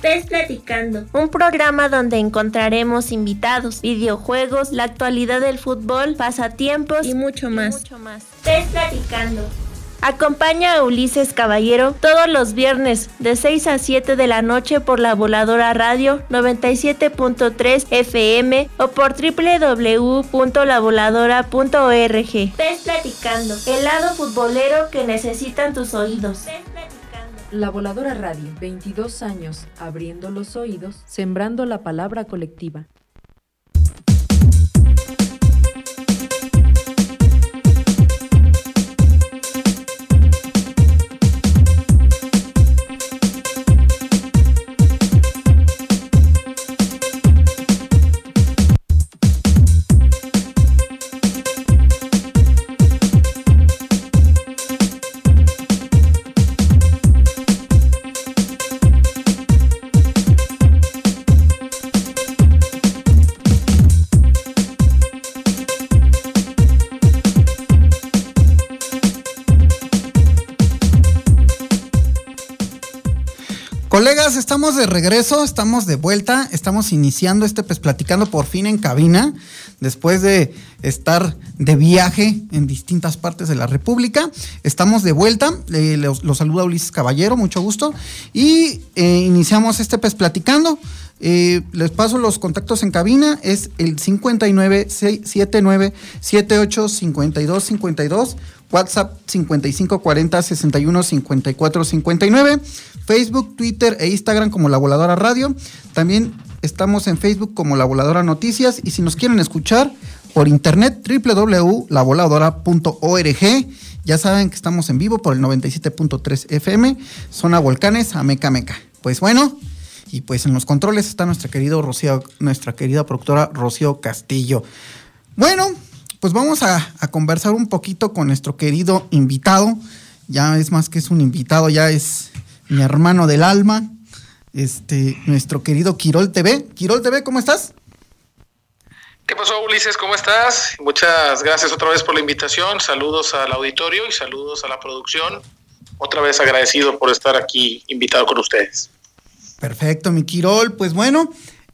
PES Platicando, un programa donde encontraremos invitados, videojuegos, la actualidad del fútbol, pasatiempos y mucho más. Y mucho más. PES Platicando. Acompaña a Ulises Caballero todos los viernes de 6 a 7 de la noche por la Voladora Radio 97.3 FM o por www.lavoladora.org. PES Platicando, el lado futbolero que necesitan tus oídos. La Voladora Radio, 22 años, abriendo los oídos, sembrando la palabra colectiva. Regreso, estamos de vuelta, estamos iniciando este pues platicando por fin en cabina, después de estar de viaje en distintas partes de la República. Estamos de vuelta, eh, los, saluda Ulises Caballero, mucho gusto, y eh, iniciamos este pues platicando. Eh, les paso los contactos en cabina, es el 59 79 78 52 52 WhatsApp 5540 61 54 59, Facebook, Twitter e Instagram como La Voladora Radio. También estamos en Facebook como La Voladora Noticias y si nos quieren escuchar por internet www.lavoladora.org. Ya saben que estamos en vivo por el 97.3 FM, zona volcanes, Ameca Meca. Pues bueno, y pues en los controles está nuestra querido Rocío, nuestra querida productora Rocío Castillo. Bueno, pues vamos a, conversar un poquito con nuestro querido invitado. Ya es más que es un invitado, ya es mi hermano del alma, este, nuestro querido Quirol TV. Quirol TV, ¿cómo estás? ¿Qué pasó, Ulises? ¿Cómo estás? Muchas gracias otra vez por la invitación. Saludos al auditorio y saludos a la producción. Otra vez agradecido por estar aquí invitado con ustedes. Perfecto, mi Quirol. Pues bueno,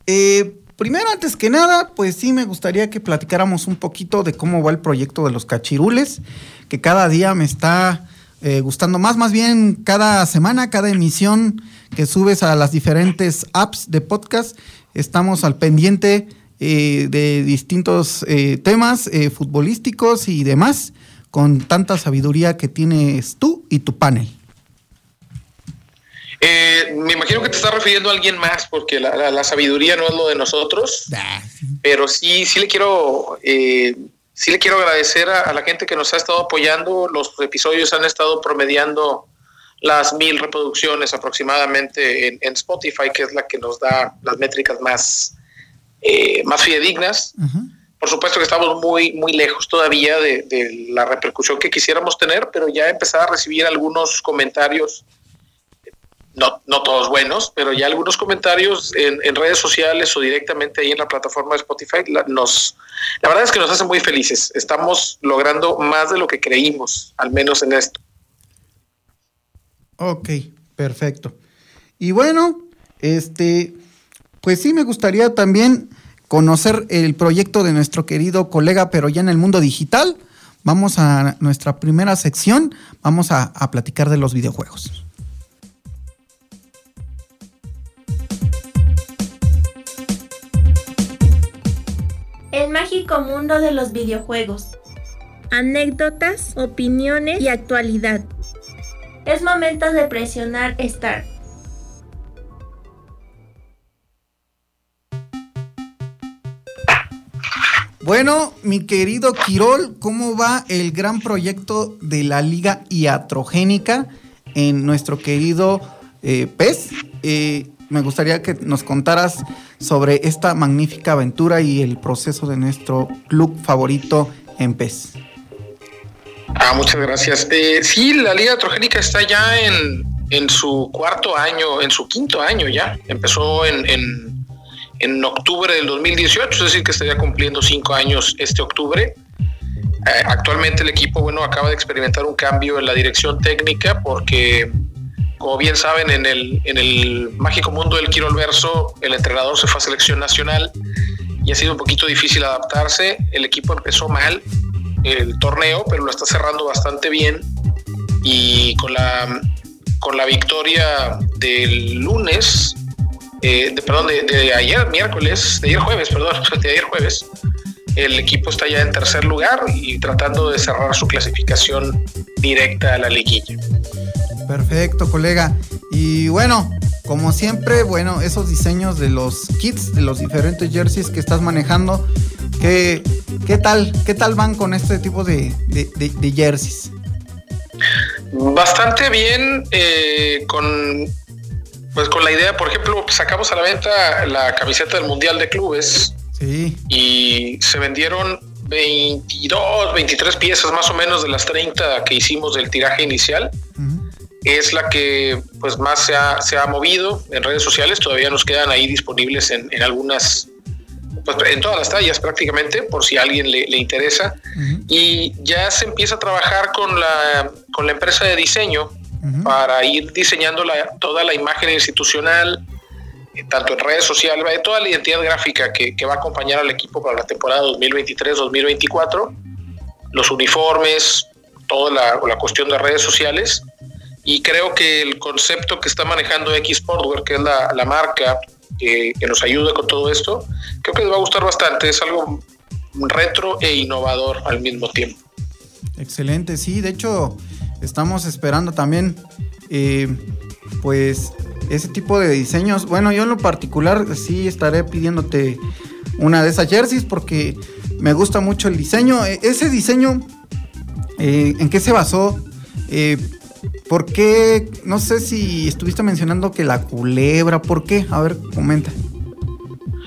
eh, Primero, antes que nada, pues sí me gustaría que platicáramos un poquito de cómo va el proyecto de los cachirules, que cada día me está eh, gustando más, más bien cada semana, cada emisión que subes a las diferentes apps de podcast, estamos al pendiente eh, de distintos eh, temas futbolísticos y demás, con tanta sabiduría que tienes tú y tu panel. Eh, me imagino que te estás refiriendo a alguien más, porque la, sabiduría no es lo de nosotros, pero sí, sí le quiero, eh, sí le quiero agradecer a, la gente que nos ha estado apoyando. Los episodios han estado promediando las mil reproducciones aproximadamente en, Spotify, que es la que nos da las métricas más, eh, más fidedignas. Por supuesto que estamos muy, muy lejos todavía de, de la repercusión que quisiéramos tener, pero ya empezar a recibir algunos comentarios no, no todos buenos, pero ya algunos comentarios en, redes sociales o directamente ahí en la plataforma de Spotify la, nos, la verdad es que nos hacen muy felices. Estamos logrando más de lo que creímos, al menos en esto. Ok, perfecto. Y bueno, este, pues sí me gustaría también conocer el proyecto de nuestro querido colega, pero ya en el mundo digital. Vamos a nuestra primera sección, vamos a platicar de los videojuegos. Mágico mundo de los videojuegos. Anécdotas, opiniones y actualidad. Es momento de presionar Start. Bueno, mi querido Quirol, ¿cómo va el gran proyecto de la Liga Iatrogénica en nuestro querido eh, PES? Eh, me gustaría que nos contaras sobre esta magnífica aventura y el proceso de nuestro club favorito en PES. Ah, muchas gracias. Eh, sí, la Liga Trogénica está ya en, en, su cuarto año, en su quinto año ya. Empezó en, en, en, octubre del 2018, es decir, que estaría cumpliendo cinco años este octubre. Eh, actualmente el equipo, bueno, acaba de experimentar un cambio en la dirección técnica porque como bien saben, en el, en el mágico mundo del Quirol Verso, el entrenador se fue a selección nacional y ha sido un poquito difícil adaptarse. El equipo empezó mal el torneo, pero lo está cerrando bastante bien. Y con la, con la victoria del lunes, eh, de, perdón, de, ayer miércoles, de ayer jueves, perdón, de ayer jueves, el equipo está ya en tercer lugar y tratando de cerrar su clasificación directa a la liguilla. Perfecto, colega. Y bueno, como siempre, bueno, esos diseños de los kits, de los diferentes jerseys que estás manejando, ¿qué, qué tal? ¿Qué tal van con este tipo de, jerseys? Bastante bien, eh, con pues con la idea, por ejemplo, sacamos a la venta la camiseta del Mundial de Clubes. Sí. Y se vendieron 22, 23 piezas más o menos de las 30 que hicimos del tiraje inicial es la que pues más se ha, se ha movido en redes sociales, todavía nos quedan ahí disponibles en, en algunas, pues en todas las tallas prácticamente, por si a alguien le, le interesa. Y ya se empieza a trabajar con la, con la empresa de diseño para ir diseñando la, toda la imagen institucional, eh, tanto en redes sociales, toda la identidad gráfica que, que va a acompañar al equipo para la temporada 2023-2024, los uniformes, toda la, la cuestión de redes sociales y creo que el concepto que está manejando X que es la, marca que, nos ayuda con todo esto, creo que les va a gustar bastante. Es algo retro e innovador al mismo tiempo. Excelente, sí. De hecho, estamos esperando también, eh, pues, ese tipo de diseños. Bueno, yo en lo particular sí estaré pidiéndote una de esas jerseys porque me gusta mucho el diseño. E, ese diseño, eh, ¿en qué se basó? Eh, ¿Por qué? No sé si estuviste mencionando que la culebra, ¿por qué? A ver, comenta.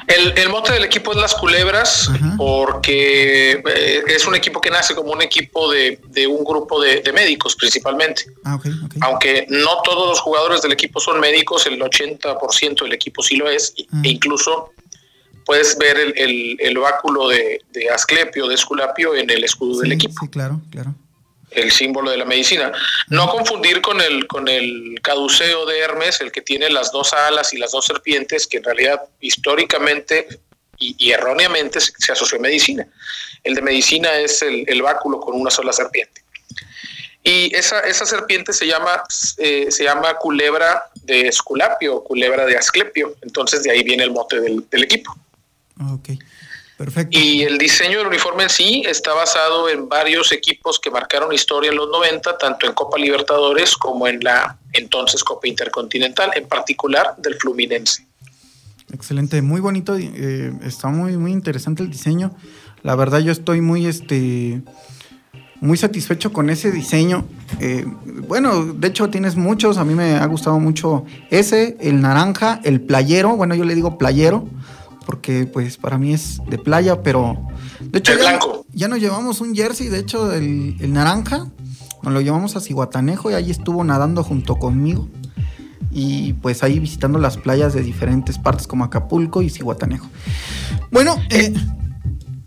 El, mote del equipo es las culebras, porque eh, es un equipo que nace como un equipo de, un grupo de, médicos principalmente. Ah, Aunque no todos los jugadores del equipo son médicos, el 80% del equipo sí lo es, e incluso puedes ver el, el, báculo de, de, Asclepio, de Esculapio en el escudo del equipo. Sí, claro, claro el símbolo de la medicina. No confundir con el, con el caduceo de Hermes, el que tiene las dos alas y las dos serpientes, que en realidad históricamente y, erróneamente se, asoció a medicina. El de medicina es el, báculo con una sola serpiente. Y esa, esa serpiente se llama, eh, se llama culebra de Esculapio, culebra de Asclepio. Entonces de ahí viene el mote del, del equipo. Okay. Perfecto. Y el diseño del uniforme en sí está basado en varios equipos que marcaron historia en los 90, tanto en Copa Libertadores como en la entonces Copa Intercontinental, en particular del Fluminense. Excelente, muy bonito, eh, está muy, muy interesante el diseño. La verdad yo estoy muy, este, muy satisfecho con ese diseño. Eh, bueno, de hecho tienes muchos, a mí me ha gustado mucho ese, el naranja, el playero, bueno yo le digo playero porque pues para mí es de playa, pero de hecho ya, ya, nos llevamos un jersey, de hecho el, naranja, nos lo llevamos a Cihuatanejo y ahí estuvo nadando junto conmigo. Y pues ahí visitando las playas de diferentes partes como Acapulco y Cihuatanejo. Bueno, eh,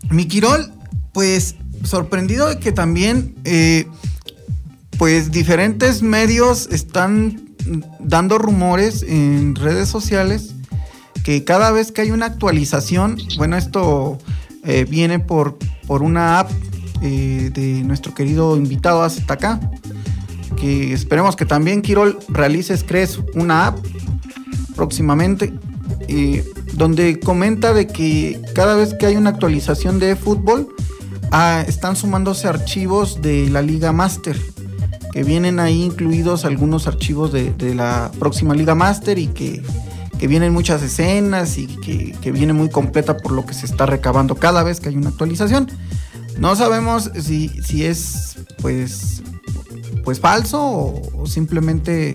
mi Quirol, pues sorprendido de que también eh, pues diferentes medios están dando rumores en redes sociales que cada vez que hay una actualización, bueno, esto eh, viene por, por una app eh, de nuestro querido invitado hasta acá, que esperemos que también Quirol realices, crees, una app próximamente, eh, donde comenta de que cada vez que hay una actualización de fútbol, ah, están sumándose archivos de la Liga Master que vienen ahí incluidos algunos archivos de la próxima Liga Master y que que vienen muchas escenas y que, viene muy completa por lo que se está recabando cada vez que hay una actualización. No sabemos si, si es pues, pues falso o, simplemente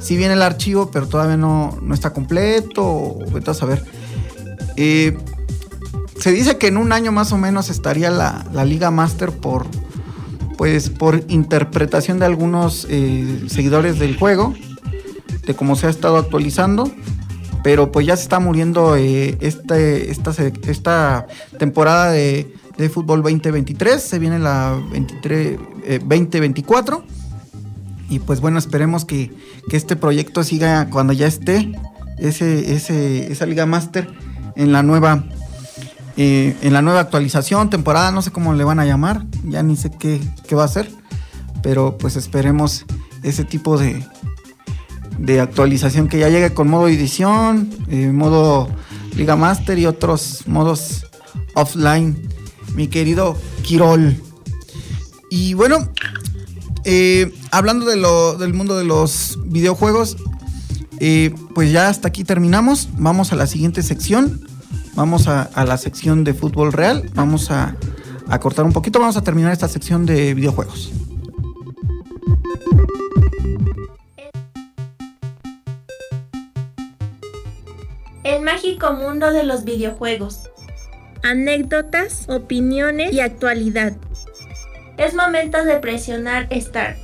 si viene el archivo pero todavía no, está completo o vete a saber. Eh, se dice que en un año más o menos estaría la, Liga Master por, pues, por interpretación de algunos eh, seguidores del juego, de cómo se ha estado actualizando pero pues ya se está muriendo eh, este, esta, esta temporada de, fútbol 2023, se viene la 23, 2024. Eh, Y pues bueno, esperemos que, este proyecto siga cuando ya esté ese, ese, esa Liga Master en la nueva eh, en la nueva actualización, temporada, no sé cómo le van a llamar, ya ni sé qué, qué va a ser, pero pues esperemos ese tipo de, de actualización que ya llegue con modo edición, eh, modo Liga Master y otros modos offline. Mi querido Quirol. Y bueno, eh, hablando de lo, del mundo de los videojuegos, eh, pues ya hasta aquí terminamos. Vamos a la siguiente sección. Vamos a, la sección de fútbol real. Vamos a, a cortar un poquito. Vamos a terminar esta sección de videojuegos. Mágico mundo de los videojuegos. Anécdotas, opiniones y actualidad. Es momento de presionar Start.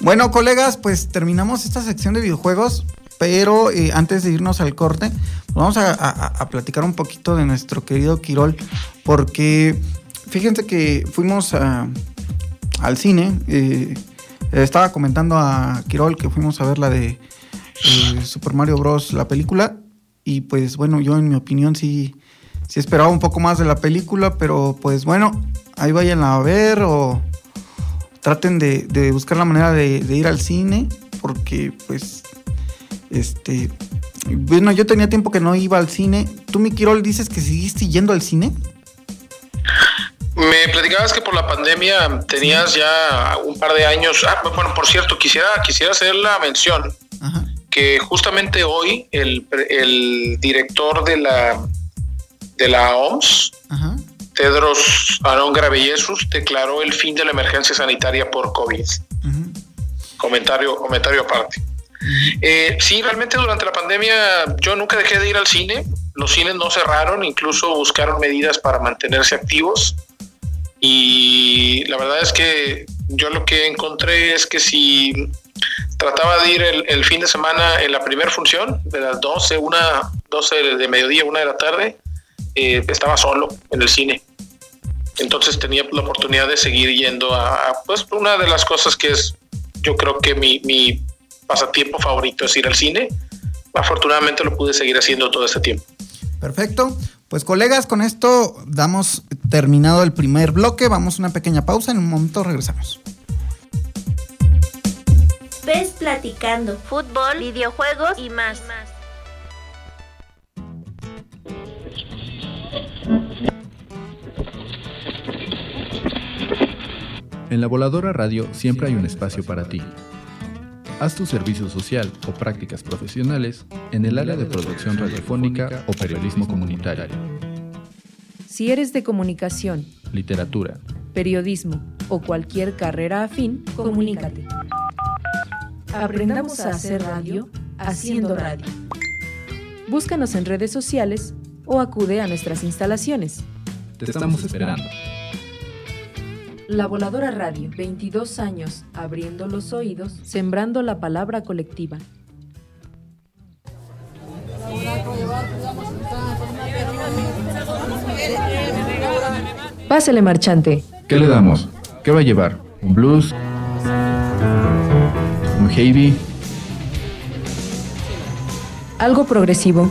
Bueno, colegas, pues terminamos esta sección de videojuegos, pero eh, antes de irnos al corte, vamos a, platicar un poquito de nuestro querido Quirol, porque fíjense que fuimos al cine. Eh, estaba comentando a Quirol que fuimos a ver la de eh, Super Mario Bros. la película. Y pues bueno, yo en mi opinión sí, sí esperaba un poco más de la película, pero pues bueno, ahí vayan a ver o traten de, buscar la manera de, ir al cine, porque pues, este, bueno, yo tenía tiempo que no iba al cine. Tú, mi Quirol, dices que seguiste yendo al cine. Me platicabas que por la pandemia tenías ya un par de años. Ah, bueno, por cierto, quisiera, quisiera hacer la mención que justamente hoy el, director de la, de la OMS, Tedros Adhanom Ghebreyesus, declaró el fin de la emergencia sanitaria por COVID. Comentario, comentario aparte. Eh, sí, realmente durante la pandemia yo nunca dejé de ir al cine. Los cines no cerraron, incluso buscaron medidas para mantenerse activos. Y la verdad es que yo lo que encontré es que si trataba de ir el, fin de semana en la primera función, de las 12, una, 12 de mediodía, una de la tarde, eh, estaba solo en el cine. Entonces tenía la oportunidad de seguir yendo a, pues una de las cosas que es, yo creo que mi, mi pasatiempo favorito es ir al cine. Afortunadamente lo pude seguir haciendo todo este tiempo. Perfecto. Pues colegas, con esto damos terminado el primer bloque. Vamos a una pequeña pausa. En un momento regresamos. Ves platicando fútbol, videojuegos y más. En la voladora radio siempre hay un espacio para ti. Haz tu servicio social o prácticas profesionales en el área de producción radiofónica o periodismo comunitario. Si eres de comunicación, literatura, periodismo o cualquier carrera afín, comunícate. Aprendamos a hacer radio haciendo radio. Búscanos en redes sociales o acude a nuestras instalaciones. Te estamos esperando. La Voladora Radio, 22 años abriendo los oídos, sembrando la palabra colectiva. Pásele, marchante. ¿Qué le damos? ¿Qué va a llevar? ¿Un blues? ¿Un heavy? Algo progresivo.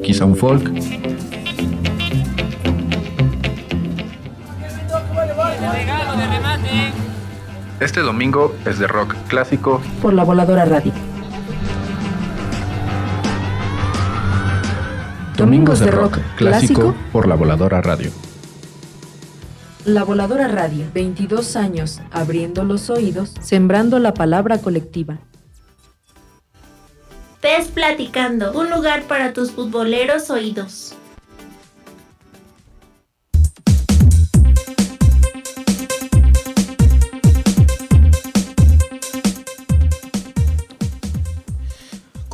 Quizá un folk. Este domingo es de rock clásico por la voladora radio. Domingos de rock clásico por la voladora radio. La Voladora Radio, 22 años abriendo los oídos, sembrando la palabra colectiva. PES Platicando, un lugar para tus futboleros oídos.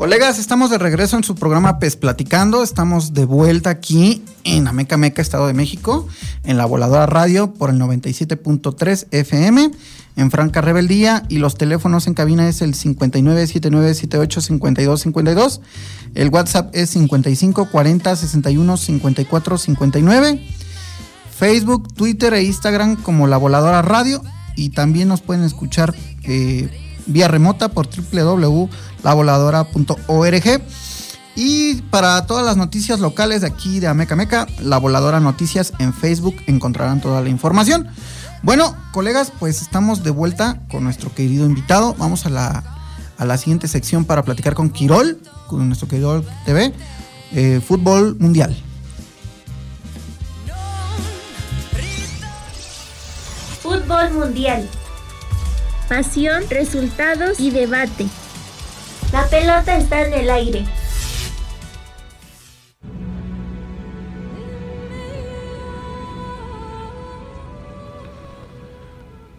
Colegas, estamos de regreso en su programa PES Platicando. Estamos de vuelta aquí en Ameca Meca, Estado de México, en la Voladora Radio por el 97.3 FM, en Franca Rebeldía. Y los teléfonos en cabina es el 5979785252. El WhatsApp es 5540615459. Facebook, Twitter e Instagram como La Voladora Radio. Y también nos pueden escuchar eh, vía remota por www.lavoladora.org. Y para todas las noticias locales de aquí de Ameca Meca, La Voladora Noticias en Facebook encontrarán toda la información. Bueno, colegas, pues estamos de vuelta con nuestro querido invitado. Vamos a la, a la siguiente sección para platicar con Quirol, con nuestro querido TV, eh, Fútbol Mundial. Fútbol Mundial. Pasión, resultados y debate. La pelota está en el aire.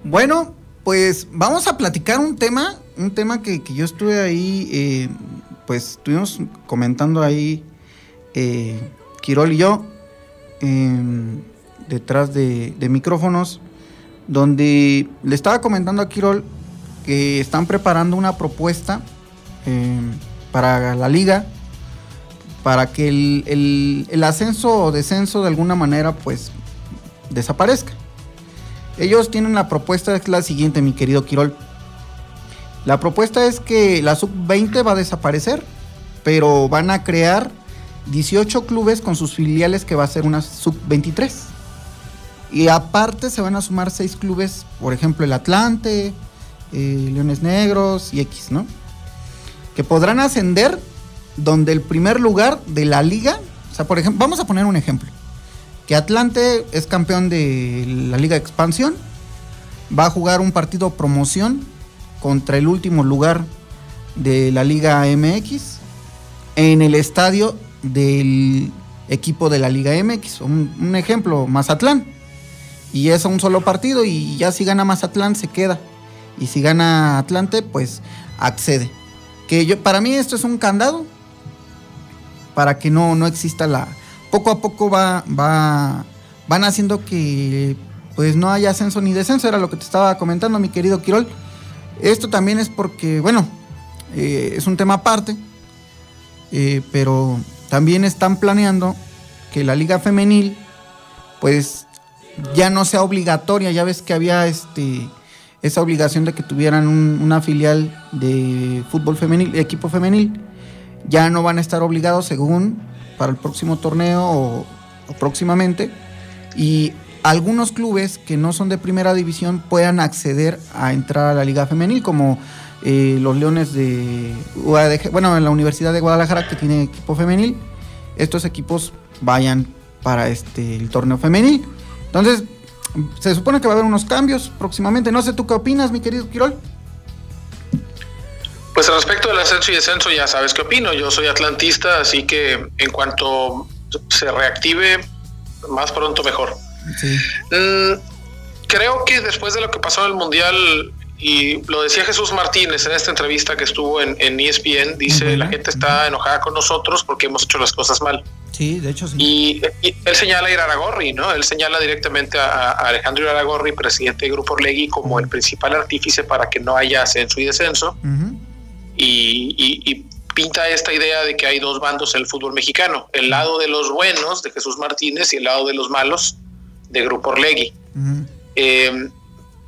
Bueno, pues vamos a platicar un tema, un tema que, yo estuve ahí, eh, pues estuvimos comentando ahí, eh, Quirol y yo, em, detrás de, micrófonos, donde le estaba comentando a Quirol que están preparando una propuesta em, para la liga, para que el, el ascenso o descenso de alguna manera pues desaparezca. Ellos tienen la propuesta, es la siguiente, mi querido Quirol. La propuesta es que la sub-20 va a desaparecer, pero van a crear 18 clubes con sus filiales que va a ser una sub-23. Y aparte se van a sumar 6 clubes, por ejemplo el Atlante, eh, Leones Negros y X, ¿no? Que podrán ascender donde el primer lugar de la liga, o sea, por ejemplo, vamos a poner un ejemplo que Atlante es campeón de la Liga Expansión, va a jugar un partido promoción contra el último lugar de la Liga MX en el estadio del equipo de la Liga MX. Un, un ejemplo, Mazatlán. Y es un solo partido y ya si gana Mazatlán se queda. Y si gana Atlante, pues accede. Que yo, para mí esto es un candado para que no, no exista la, poco a poco va, va, van haciendo que pues no haya ascenso ni descenso, era lo que te estaba comentando mi querido Quirol. Esto también es porque, bueno, eh, es un tema aparte, eh, pero también están planeando que la liga femenil pues ya no sea obligatoria, ya ves que había este esa obligación de que tuvieran una filial de fútbol femenil, equipo femenil, ya no van a estar obligados según para el próximo torneo o, próximamente y algunos clubes que no son de primera división puedan acceder a entrar a la liga femenil como eh, los Leones de bueno, en la Universidad de Guadalajara que tiene equipo femenil, estos equipos vayan para este el torneo femenil. Entonces, se supone que va a haber unos cambios próximamente. No sé tú qué opinas, mi querido Quirol. Pues respecto del ascenso y descenso, ya sabes qué opino. Yo soy atlantista, así que en cuanto se reactive, más pronto mejor. Mm, creo que después de lo que pasó en el Mundial, y lo decía Jesús Martínez en esta entrevista que estuvo en, ESPN, dice, la gente está enojada con nosotros porque hemos hecho las cosas mal. Sí, de hecho sí. Y, él señala a Iraragorri, ¿no? Él señala directamente a, Alejandro Iraragorri, presidente del Grupo Orlegui, como el principal artífice para que no haya ascenso y descenso y, pinta esta idea de que hay dos bandos en el fútbol mexicano, el lado de los buenos de Jesús Martínez y el lado de los malos de Grupo Orlegui. Eh,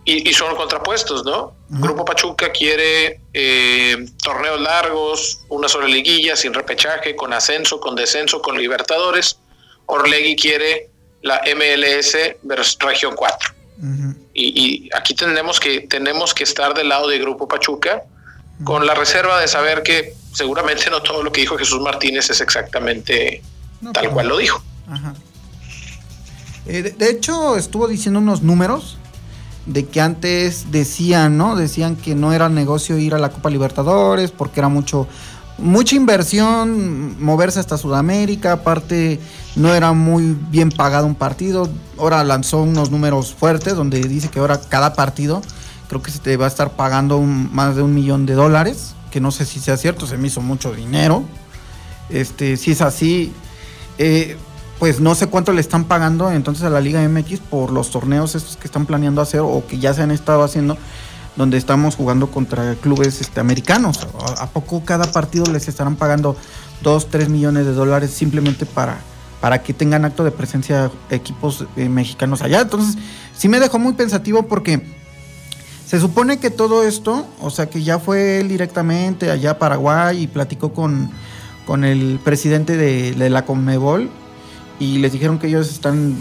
y, son contrapuestos, ¿no? Grupo Pachuca quiere eh, torneos largos, una sola liguilla, sin repechaje, con ascenso, con descenso, con Libertadores. Orlegui quiere la MLS versus Región 4. y, y, aquí tenemos que, tenemos que estar del lado de Grupo Pachuca con la reserva de saber que seguramente no todo lo que dijo Jesús Martínez es exactamente tal cual lo dijo. Eh, de, hecho, estuvo diciendo unos números de que antes decían, ¿no? Decían que no era negocio ir a la Copa Libertadores porque era mucho mucha inversión, moverse hasta Sudamérica, aparte no era muy bien pagado un partido. Ahora lanzó unos números fuertes donde dice que ahora cada partido creo que se te va a estar pagando más de un millón de dólares que no sé si sea cierto, se me hizo mucho dinero. Este, si es así, eh, pues no sé cuánto le están pagando entonces a la Liga MX por los torneos estos que están planeando hacer o que ya se han estado haciendo, donde estamos jugando contra clubes este, americanos. ¿A, poco cada partido les estarán pagando 2, 3 millones de dólares simplemente para, para que tengan acto de presencia equipos eh, mexicanos allá? Entonces, sí me dejó muy pensativo porque se supone que todo esto, o sea, que ya fue él directamente allá a Paraguay y platicó con, con el presidente de, de la Conmebol y les dijeron que ellos están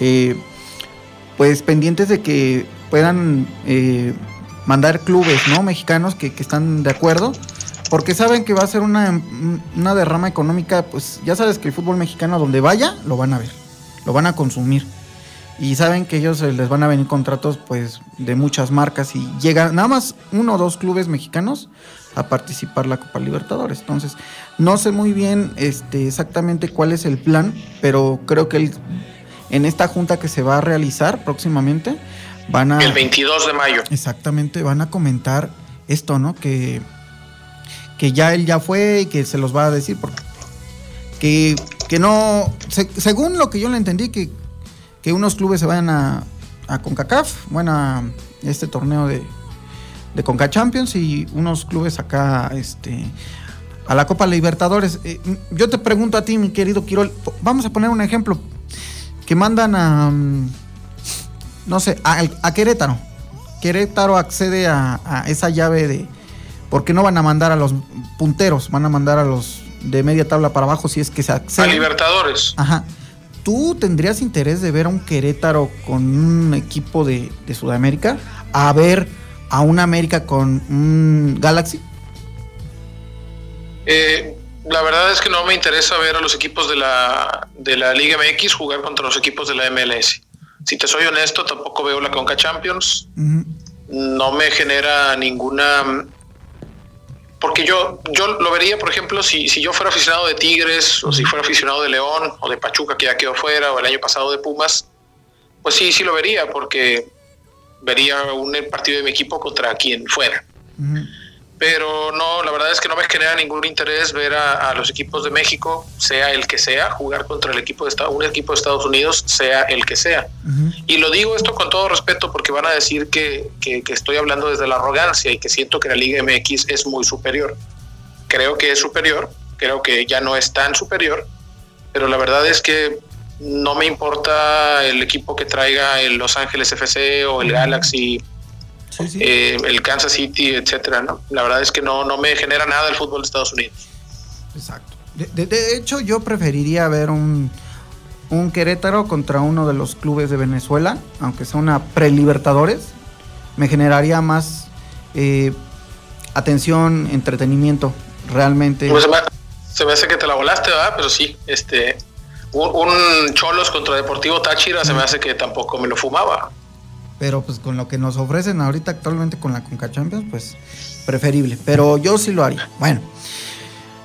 eh, pues pendientes de que puedan eh, mandar clubes no mexicanos que, están de acuerdo porque saben que va a ser una, una, derrama económica pues ya sabes que el fútbol mexicano donde vaya lo van a ver lo van a consumir. Y saben que ellos les van a venir contratos pues de muchas marcas y llega nada más uno o dos clubes mexicanos a participar la Copa Libertadores. Entonces, no sé muy bien este, exactamente cuál es el plan, pero creo que en esta junta que se va a realizar próximamente van a... El 22 de mayo. Exactamente, van a comentar esto, ¿no? Que, que ya él ya fue y que se los va a decir, porque que, que no, según lo que yo le entendí, que, que unos clubes se vayan a, a CONCACAF, bueno, a este torneo de, de Conca Champions y unos clubes acá este, a la Copa Libertadores. Eh, yo te pregunto a ti, mi querido Quirol, vamos a poner un ejemplo, que mandan a, mm, no sé, a, Querétaro. Querétaro accede a, esa llave de, porque no van a mandar a los punteros, van a mandar a los de media tabla para abajo si es que se accede. A Libertadores. Ajá. ¿Tú tendrías interés de ver a un Querétaro con un equipo de, de Sudamérica? A ver a una América con un Galaxy? Eh, la verdad es que no me interesa ver a los equipos de la, de la Liga MX jugar contra los equipos de la MLS. Si te soy honesto, tampoco veo la Conca Champions. No me genera ninguna... Porque yo, yo lo vería, por ejemplo, si, si yo fuera aficionado de Tigres, o si fuera aficionado de León, o de Pachuca, que ya quedó fuera, o el año pasado de Pumas, pues sí, sí lo vería, porque vería un partido de mi equipo contra quien fuera. Pero no, la verdad es que no me genera ningún interés ver a, los equipos de México, sea el que sea, jugar contra el equipo de Estados, un equipo de Estados Unidos, sea el que sea. Y lo digo esto con todo respeto porque van a decir que, que, que estoy hablando desde la arrogancia y que siento que la Liga MX es muy superior. Creo que es superior, creo que ya no es tan superior, pero la verdad es que no me importa el equipo que traiga el Los Ángeles FC o el Galaxy, eh, el Kansas City, etcétera. ¿no? La verdad es que no, no me genera nada el fútbol de Estados Unidos. Exacto. De, hecho, yo preferiría ver un, un Querétaro contra uno de los clubes de Venezuela, aunque sea una pre-Libertadores. Me generaría más eh, atención, entretenimiento, realmente. Pues se, me, hace que te la volaste, ¿verdad? Pero sí, este un, Cholos contra Deportivo Táchira se me hace que tampoco me lo fumaba. Pero pues con lo que nos ofrecen ahorita actualmente con la Conca Champions, pues preferible. Pero yo sí lo haría. Bueno.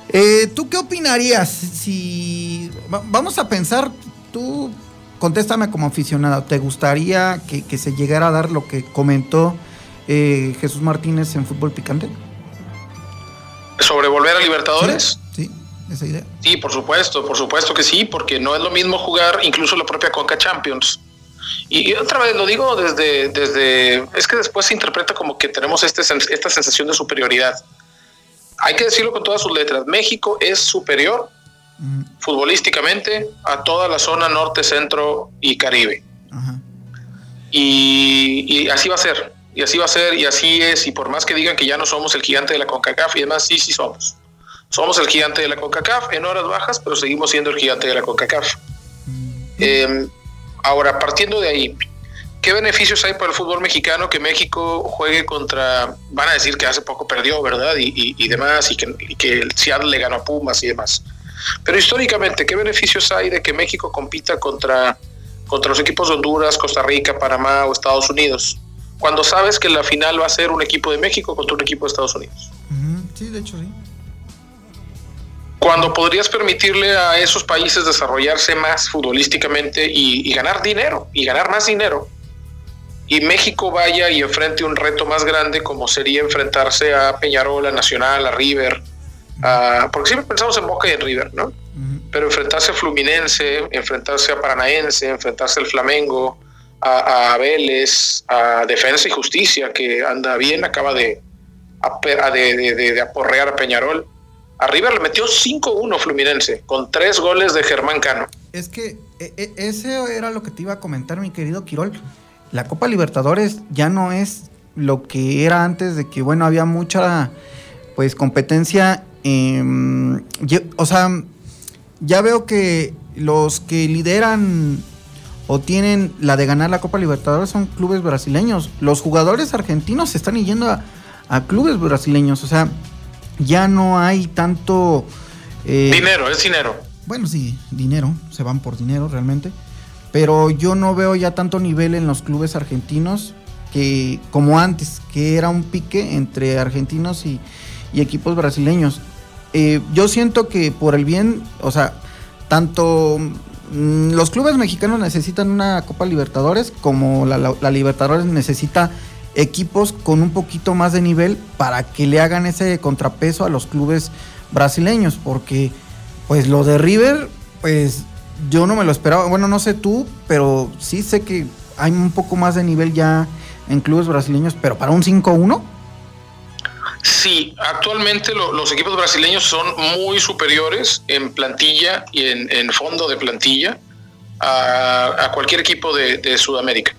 Eh, ¿Tú qué opinarías si... Vamos a pensar, tú contéstame como aficionado, ¿te gustaría que, se llegara a dar lo que comentó eh, Jesús Martínez en Fútbol Picante? ¿Sobre volver a Libertadores? sí esa idea? Sí, por supuesto, por supuesto que sí, porque no es lo mismo jugar incluso la propia Conca Champions. Y, otra vez lo digo desde, desde, es que después se interpreta como que tenemos este, esta sensación de superioridad. Hay que decirlo con todas sus letras, México es superior futbolísticamente a toda la zona norte, centro y Caribe. Y, y, así va a ser, y así va a ser, y así es, y por más que digan que ya no somos el gigante de la CONCACAF y demás, sí, sí somos. Somos el gigante de la CONCACAF en horas bajas, pero seguimos siendo el gigante de la CONCACAF. Em, ahora, partiendo de ahí, ¿qué beneficios hay para el fútbol mexicano que México juegue contra, van a decir que hace poco perdió, ¿verdad? Y, demás, y que, el Seattle le ganó a Pumas y demás. Pero históricamente, ¿qué beneficios hay de que México compita contra, contra los equipos de Honduras, Costa Rica, Panamá o Estados Unidos? Cuando sabes que la final va a ser un equipo de México contra un equipo de Estados Unidos. Sí, de hecho sí cuando podrías permitirle a esos países desarrollarse más futbolísticamente y, ganar dinero y ganar más dinero y México vaya y enfrente un reto más grande como sería enfrentarse a Peñarol, a Nacional, a River, porque siempre pensamos en Boca y en River, ¿no? Pero enfrentarse a Fluminense, enfrentarse a Paranaense, enfrentarse al Flamengo, a, Vélez, a Defensa y Justicia, que anda bien, acaba de, de, aporrear a Peñarol. A River le metió 5-1 Fluminense, con tres goles de Germán Cano. Es que e, e, ese era lo que te iba a comentar, mi querido Quirol la Copa Libertadores ya no es lo que era antes de que, bueno, había mucha, pues, competencia. o sea, ya veo que los que lideran o tienen la de ganar la Copa Libertadores son clubes brasileños. Los jugadores argentinos se están yendo a, clubes brasileños. O sea, ya no hay tanto... Eh, dinero, es dinero. Bueno, sí, dinero. Se van por dinero realmente pero yo no veo ya tanto nivel en los clubes argentinos que como antes, que era un pique entre argentinos y, equipos brasileños. Eh, yo siento que por el bien, o sea, tanto mm, los clubes mexicanos necesitan una Copa Libertadores como la, Libertadores necesita equipos con un poquito más de nivel para que le hagan ese contrapeso a los clubes brasileños, porque pues lo de River, pues yo no me lo esperaba. Bueno, no sé tú, pero sí sé que hay un poco más de nivel ya en clubes brasileños, pero para un 5-1. Sí, actualmente los equipos brasileños son muy superiores en plantilla y en, fondo de plantilla a, cualquier equipo de, Sudamérica.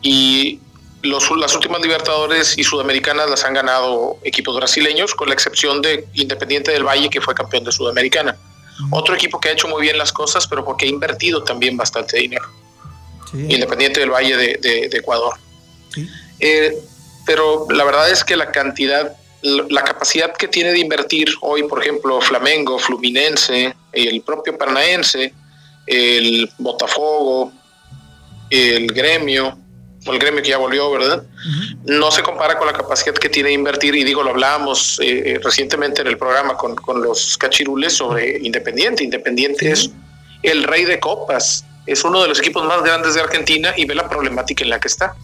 Y los, las últimas Libertadores y Sudamericanas las han ganado equipos brasileños, con la excepción de Independiente del Valle, que fue campeón de Sudamericana. Otro equipo que ha hecho muy bien las cosas, pero porque ha invertido también bastante dinero. Independiente del Valle de, Ecuador. Eh, pero la verdad es que la cantidad, la capacidad que tiene de invertir hoy, por ejemplo, Flamengo, Fluminense, el propio Paranaense, el Botafogo, el Gremio, el gremio que ya volvió, ¿verdad? No se compara con la capacidad que tiene de invertir, y digo, lo hablábamos eh, eh, recientemente en el programa con, los cachirules sobre Independiente. Independiente es el rey de copas, es uno de los equipos más grandes de Argentina y ve la problemática en la que está.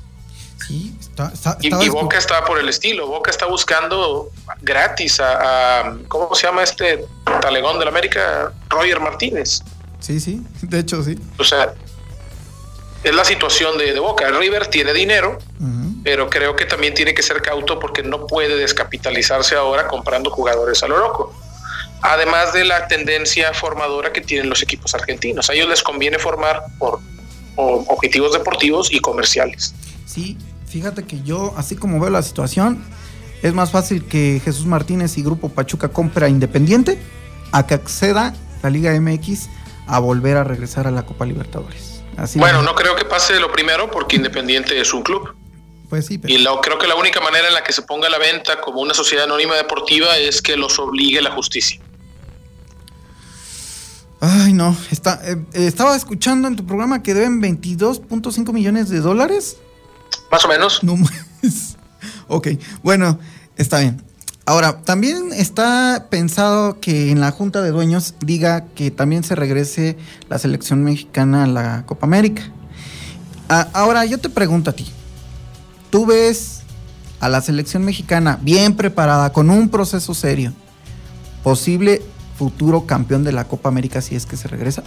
Sí, y, Boca está por el estilo, Boca está buscando gratis a, a ¿cómo se llama este talegón de la América? Roger Martínez. Sí, sí, de hecho sí. O sea, es la situación de, Boca. River tiene dinero, pero creo que también tiene que ser cauto porque no puede descapitalizarse ahora comprando jugadores a lo loco. Además de la tendencia formadora que tienen los equipos argentinos. A ellos les conviene formar por, objetivos deportivos y comerciales. Sí, fíjate que yo, así como veo la situación, es más fácil que Jesús Martínez y Grupo Pachuca compra Independiente a que acceda la Liga MX a volver a regresar a la Copa Libertadores bueno, no creo que pase lo primero porque Independiente es un club. Pues sí, Y creo que la única manera en la que se ponga a la venta como una sociedad anónima deportiva es que los obligue la justicia. Ay, no. Está, eh, estaba escuchando en tu programa que deben 22.5 millones de dólares. Más o menos. No, ok, bueno, está bien. Ahora, también está pensado que en la Junta de Dueños diga que también se regrese la selección mexicana a la Copa América. Ah, ahora, yo te pregunto a ti, ¿tú ves a la selección mexicana bien preparada, con un proceso serio, posible futuro campeón de la Copa América si es que se regresa?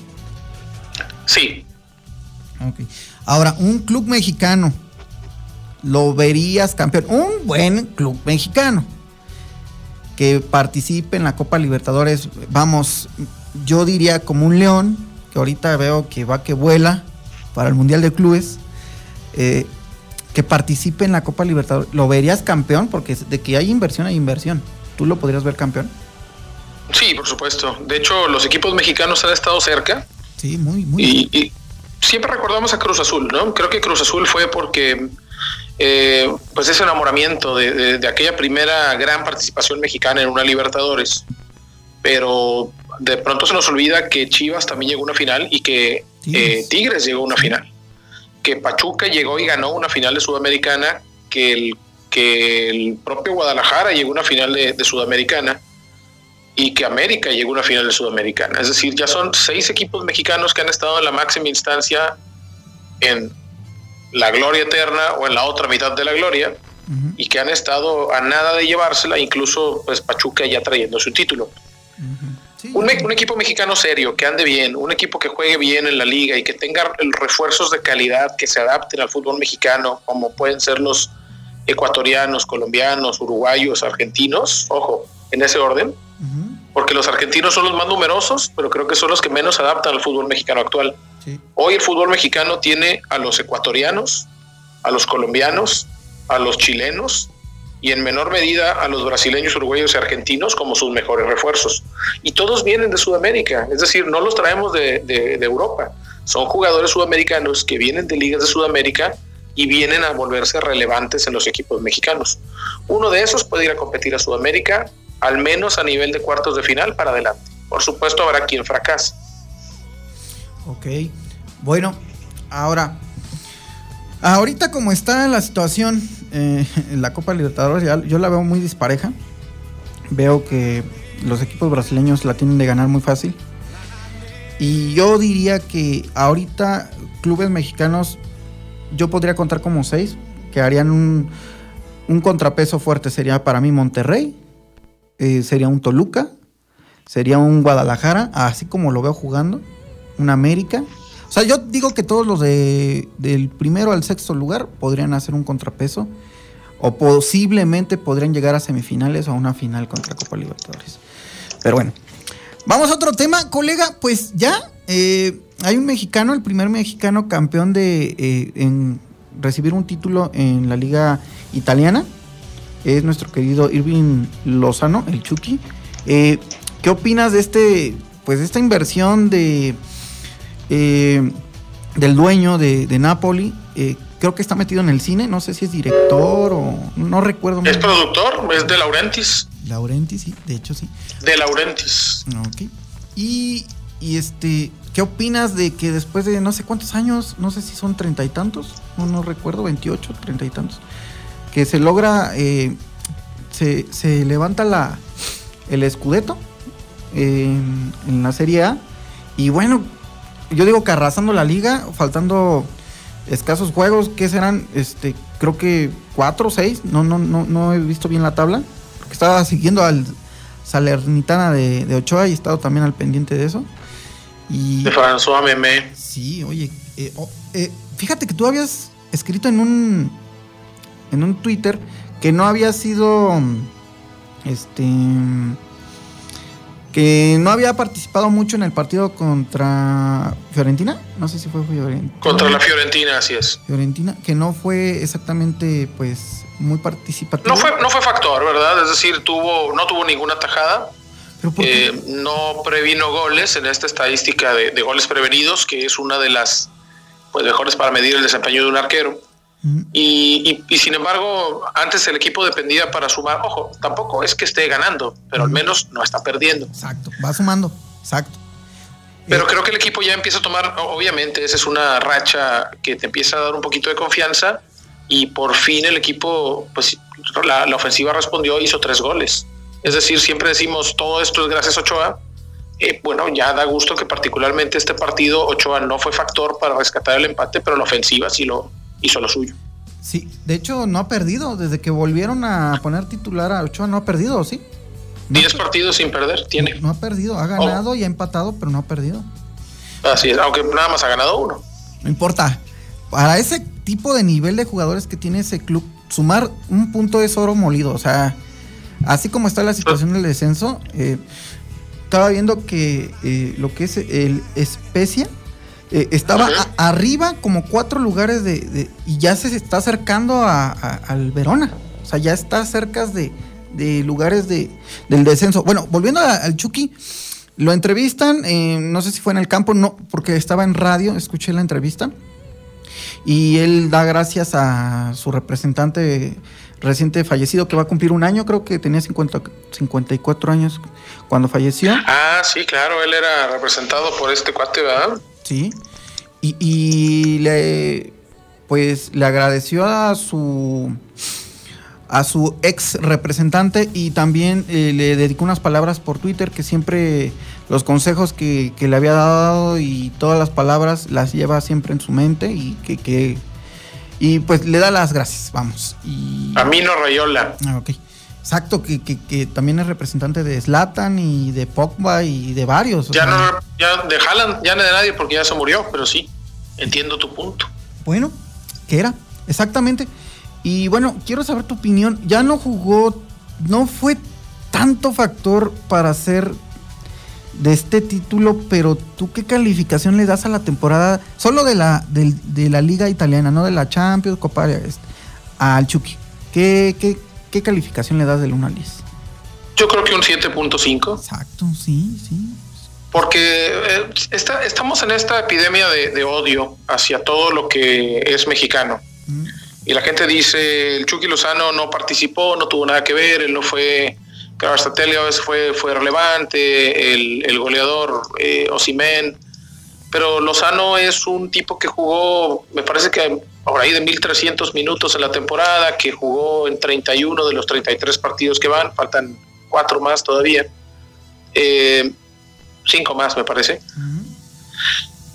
Sí. Ok. Ahora, un club mexicano, ¿lo verías campeón? Un buen club mexicano que participe en la Copa Libertadores, vamos, yo diría como un león, que ahorita veo que va que vuela para el Mundial de Clubes, eh, que participe en la Copa Libertadores, ¿lo verías campeón? Porque de que hay inversión, hay inversión. ¿Tú lo podrías ver campeón? Sí, por supuesto. De hecho, los equipos mexicanos han estado cerca. Sí, muy, muy. y siempre recordamos a Cruz Azul, ¿no? Creo que Cruz Azul fue porque eh, pues ese enamoramiento de, aquella primera gran participación mexicana en una Libertadores. Pero de pronto se nos olvida que Chivas también llegó a una final y que eh, Tigres llegó a una final. Que Pachuca llegó y ganó una final de Sudamericana, que el, que el propio Guadalajara llegó a una final de, Sudamericana y que América llegó a una final de Sudamericana. Es decir, ya son seis equipos mexicanos que han estado en la máxima instancia en la gloria eterna o en la otra mitad de la gloria y que han estado a nada de llevársela, incluso pues Pachuca ya trayendo su título. un, un, equipo mexicano serio, que ande bien, un equipo que juegue bien en la liga y que tenga refuerzos de calidad que se adapten al fútbol mexicano, como pueden ser los ecuatorianos, colombianos, uruguayos, argentinos, ojo, en ese orden, porque los argentinos son los más numerosos, pero creo que son los que menos adaptan al fútbol mexicano actual. Hoy el fútbol mexicano tiene a los ecuatorianos, a los colombianos, a los chilenos y en menor medida a los brasileños, uruguayos y argentinos como sus mejores refuerzos. Y todos vienen de Sudamérica, es decir, no los traemos de, de Europa. Son jugadores sudamericanos que vienen de ligas de Sudamérica y vienen a volverse relevantes en los equipos mexicanos. Uno de esos puede ir a competir a Sudamérica, al menos a nivel de cuartos de final para adelante. Por supuesto, habrá quien fracase. Ok, bueno, ahora, ahorita como está la situación eh, en la Copa Libertadores, yo la veo muy dispareja. Veo que los equipos brasileños la tienen de ganar muy fácil. Y yo diría que ahorita clubes mexicanos yo podría contar como seis que harían un, contrapeso fuerte. Sería para mí Monterrey, eh, sería un Toluca, sería un Guadalajara, así como lo veo jugando, un América. O sea, yo digo que todos los de, del primero al sexto lugar podrían hacer un contrapeso o posiblemente podrían llegar a semifinales o a una final contra Copa Libertadores. Pero bueno, vamos a otro tema, colega. Pues ya eh, hay un mexicano, el primer mexicano campeón de eh, en recibir un título en la liga italiana. Es nuestro querido Irving Lozano, el Chucky. Eh, ¿Qué opinas de este, pues esta inversión de del dueño de, de Napoli? creo que está metido en el cine, no sé si es director o no recuerdo. Es productor, es de Laurentis. Laurentis, sí, de hecho sí. De Laurentis. Ok. Y y este, ¿qué opinas de que después de no sé cuántos años, no sé si son treinta y tantos, no, no recuerdo, 28, treinta y tantos, que se logra, eh, se, se, levanta la, el escudeto en, la Serie A y bueno, yo digo que arrasando la liga, faltando escasos juegos, ¿qué serán? Este, creo que cuatro o seis, no, no, no, no he visto bien la tabla, porque estaba siguiendo al Salernitana de, de Ochoa y he estado también al pendiente de eso de François Memé. Sí, oye, eh, oh, eh, fíjate que tú habías escrito en un en un Twitter que no había sido este que no había participado mucho en el partido contra Fiorentina, no sé si fue Fiorentina. Contra la Fiorentina, así es. Fiorentina, que no fue exactamente pues muy participativo. No fue, no fue factor, ¿verdad? Es decir, tuvo, no tuvo ninguna tajada. Eh, no previno goles en esta estadística de, goles prevenidos, que es una de las pues, mejores para medir el desempeño de un arquero. Y, sin embargo, antes el equipo dependía para sumar. Ojo, tampoco es que esté ganando, pero al menos no está perdiendo. Exacto, va sumando, exacto. Pero eh, creo que el equipo ya empieza a tomar, obviamente, esa es una racha que te empieza a dar un poquito de confianza y por fin el equipo, pues la, la ofensiva respondió, hizo tres goles. Es decir, siempre decimos todo esto es gracias a Ochoa. Eh, bueno, ya da gusto que particularmente este partido Ochoa no fue factor para rescatar el empate, pero la ofensiva sí lo hizo lo suyo. Sí, de hecho no ha perdido, desde que volvieron a poner titular a Ochoa no ha perdido, ¿sí? Diez partidos sin perder tiene. No, ha perdido, ha ganado y ha empatado, pero no ha perdido. Así es, aunque nada más ha ganado uno. No importa. Para ese tipo de nivel de jugadores que tiene ese club, sumar un punto es oro molido. O sea, Así como está la situación del descenso, eh, estaba viendo que eh, lo que es el Especia eh, estaba arriba como cuatro lugares de, y ya se está acercando al Verona. O sea, ya está cerca de, lugares de, del descenso. Bueno, volviendo al Chucky, lo entrevistan, no sé si fue en el campo, no, porque estaba en radio, escuché la entrevista. Y él da gracias a su representante reciente fallecido que va a cumplir un año, creo que tenía 50, 54 años cuando falleció. Ah, sí, claro, él era representado por este cuate, ¿verdad? Sí. Y, le pues le agradeció a su a su ex representante y también eh, le dedicó unas palabras por Twitter que siempre los consejos que, le había dado y todas las palabras las lleva siempre en su mente y que, que Y pues le da las gracias, vamos. Y... A mí no Rayola. Ah, ok. Exacto, que, que, también es representante de Slatan y de Pogba y de varios. Ya no, ya de Haaland, ya no de nadie porque ya se murió, pero sí, entiendo tu punto. Bueno, ¿qué era? Exactamente. Y bueno, quiero saber tu opinión. Ya no jugó, no fue tanto factor para ser de este título, pero tú qué calificación le das a la temporada, solo de la, de, la liga italiana, no de la Champions, Copa, este, al Chucky? ¿Qué, qué, ¿Qué calificación le das del 1 al 10? Yo creo que un 7.5. Exacto, sí, sí. Porque eh, estamos en esta epidemia de, odio hacia todo lo que es mexicano. Mm. Y la gente dice, el Chucky Lozano no participó, no tuvo nada que ver, él no fue, claro, a veces fue, fue relevante, el, goleador eh, Osimen, pero Lozano es un tipo que jugó, me parece que por ahí de 1.300 minutos en la temporada, que jugó en 31 de los 33 partidos que van, faltan cuatro más todavía, eh, cinco más me parece.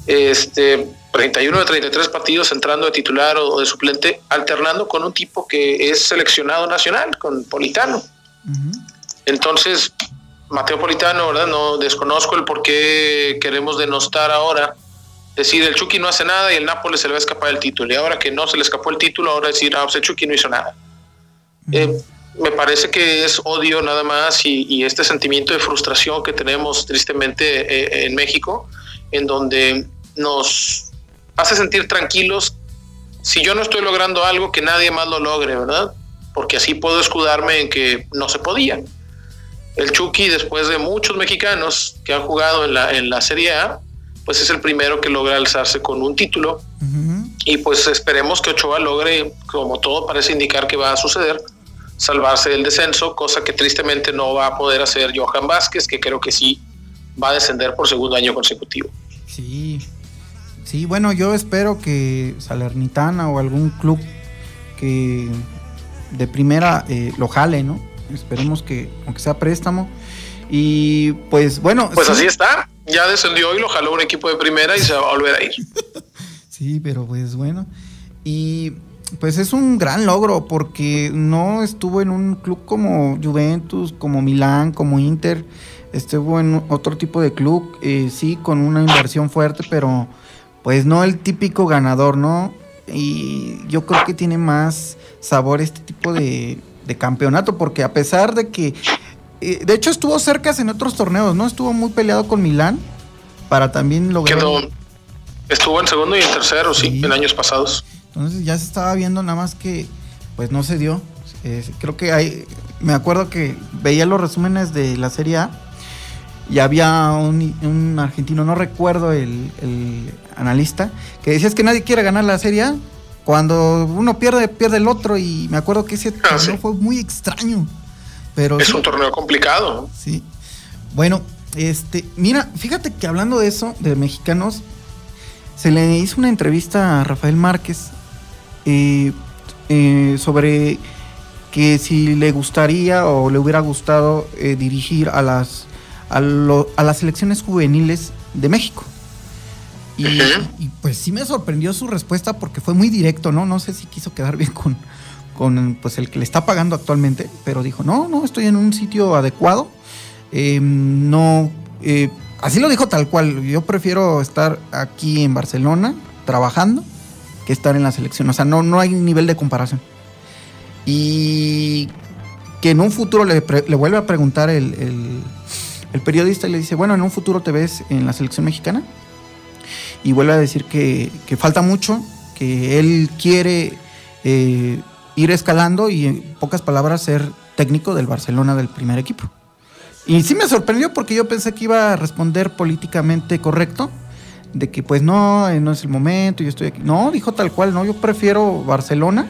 Este, 31 de 33 partidos entrando de titular o de suplente, alternando con un tipo que es seleccionado nacional, con Politano. Entonces, Mateo Politano, ¿verdad? No desconozco el por qué queremos denostar ahora decir el Chucky no hace nada y el Nápoles se le va a escapar el título. Y ahora que no se le escapó el título, ahora decir, ah, pues el Chucky no hizo nada. Eh, me parece que es odio nada más y, este sentimiento de frustración que tenemos tristemente eh, en México, en donde nos hace sentir tranquilos si yo no estoy logrando algo que nadie más lo logre, ¿verdad? Porque así puedo escudarme en que no se podía. El Chucky, después de muchos mexicanos que han jugado en la, en la Serie A, pues es el primero que logra alzarse con un título. Y pues esperemos que Ochoa logre, como todo parece indicar que va a suceder, salvarse del descenso, cosa que tristemente no va a poder hacer Johan Vázquez, que creo que sí va a descender por segundo año consecutivo. Sí, sí, bueno, yo espero que Salernitana o algún club que de primera eh, lo jale, ¿no? Esperemos que, aunque sea préstamo. Y pues bueno. Pues así está ya descendió y lo jaló un equipo de primera y se va a volver a ir. sí, pero pues bueno. Y pues es un gran logro porque no estuvo en un club como Juventus, como Milán, como Inter. Estuvo en otro tipo de club, eh, sí, con una inversión fuerte, pero pues no el típico ganador, ¿no? Y yo creo que tiene más sabor este tipo de, de campeonato, porque a pesar de que de hecho, estuvo cerca en otros torneos, ¿no? Estuvo muy peleado con Milán para también lograr. Quedó, estuvo en segundo y en tercero, sí, en años pasados. Entonces ya se estaba viendo nada más que, pues no se dio. creo que hay, me acuerdo que veía los resúmenes de la Serie A y había un, argentino, no recuerdo el, analista, que decía es que nadie quiere ganar la Serie A. Cuando uno pierde, pierde el otro y me acuerdo que ese ah, torneo fue muy extraño es un torneo complicado. Sí. Bueno, este, mira, fíjate que hablando de eso, de mexicanos, se le hizo una entrevista a Rafael Márquez eh, eh, sobre que si le gustaría o le hubiera gustado eh, dirigir a las, a, las selecciones juveniles de México. Y, y, pues sí me sorprendió su respuesta porque fue muy directo, ¿no? No sé si quiso quedar bien con, con pues, el que le está pagando actualmente, pero dijo, no, no, estoy en un sitio adecuado. Em, no, eh, así lo dijo tal cual, yo prefiero estar aquí en Barcelona trabajando que estar en la selección. O sea, no, no hay nivel de comparación. Y que en un futuro le, vuelve a preguntar el, periodista y le dice, bueno, en un futuro te ves en la selección mexicana. Y vuelve a decir que, falta mucho, que él quiere eh, ir escalando y en pocas palabras ser técnico del Barcelona del primer equipo. Y sí me sorprendió porque yo pensé que iba a responder políticamente correcto, de que pues no, eh, no es el momento, yo estoy aquí. No, dijo tal cual, no, yo prefiero Barcelona.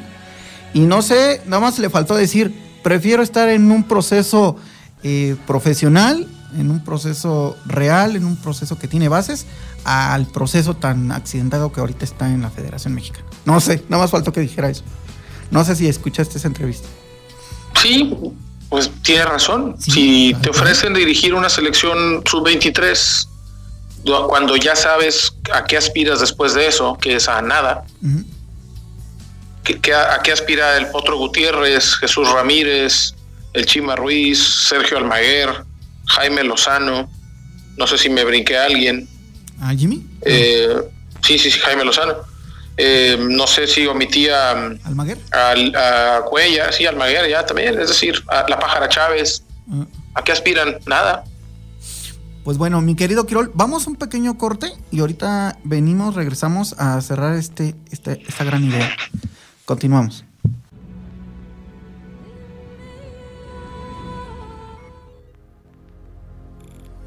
Y no sé, nada más le faltó decir, prefiero estar en un proceso eh, profesional, en un proceso real, en un proceso que tiene bases, al proceso tan accidentado que ahorita está en la Federación Mexicana. No sé, nada más faltó que dijera eso. No sé si escuchaste esa entrevista. Sí, pues tiene razón. si te ofrecen dirigir una selección sub-23, cuando ya sabes a qué aspiras después de eso, que es a nada, a, qué aspira el Potro Gutiérrez, Jesús Ramírez, el Chima Ruiz, Sergio Almaguer, Jaime Lozano, no sé si me brinqué a alguien. ¿A Jimmy? Eh, sí, sí, sí, Jaime Lozano. Eh, no sé si omitía ¿Almaguer? a Cuella, sí, Almaguer ya también, es decir, a la Pájara Chávez. Ah. ¿A qué aspiran? Nada. Pues bueno, mi querido Quirol, vamos a un pequeño corte y ahorita venimos, regresamos a cerrar este, este esta gran idea. Continuamos.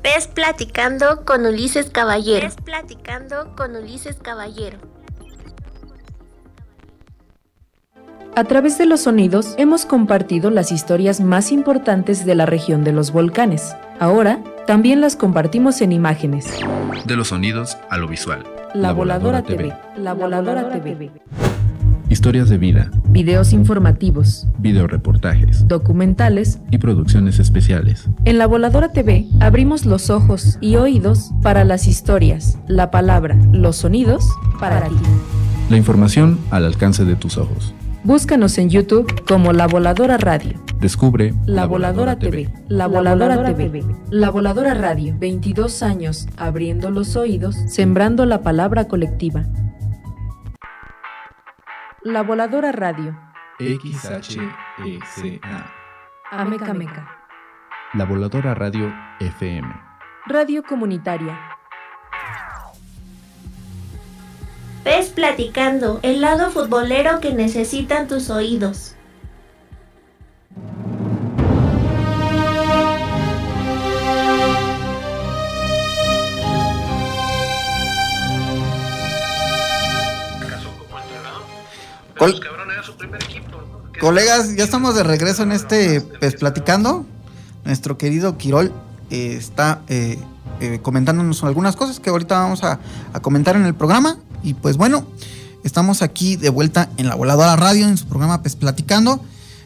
Ves platicando con Ulises Caballero. Ves platicando con Ulises Caballero. A través de los sonidos hemos compartido las historias más importantes de la región de los volcanes. Ahora también las compartimos en imágenes. De los sonidos a lo visual. La, Voladora, TV. La Voladora, TV. Historias de vida. Videos informativos. Videoreportajes. Documentales. Y producciones especiales. En La Voladora TV abrimos los ojos y oídos para las historias, la palabra, los sonidos para, ti. La información al alcance de tus ojos. Búscanos en YouTube como La Voladora Radio. Descubre La, Voladora, TV. La Voladora, TV. La Voladora Radio. 22 años abriendo los oídos, sembrando la palabra colectiva. La Voladora Radio. XHECA. Ameca Meca. La Voladora Radio FM. Radio comunitaria Ves platicando, el lado futbolero que necesitan tus oídos. Colegas, ya estamos de regreso en este Pues Platicando. Nuestro querido Quirol eh, está eh, eh, comentándonos algunas cosas que ahorita vamos a comentar en el programa. Y pues bueno, estamos aquí de vuelta en la voladora radio, en su programa Pues Platicando.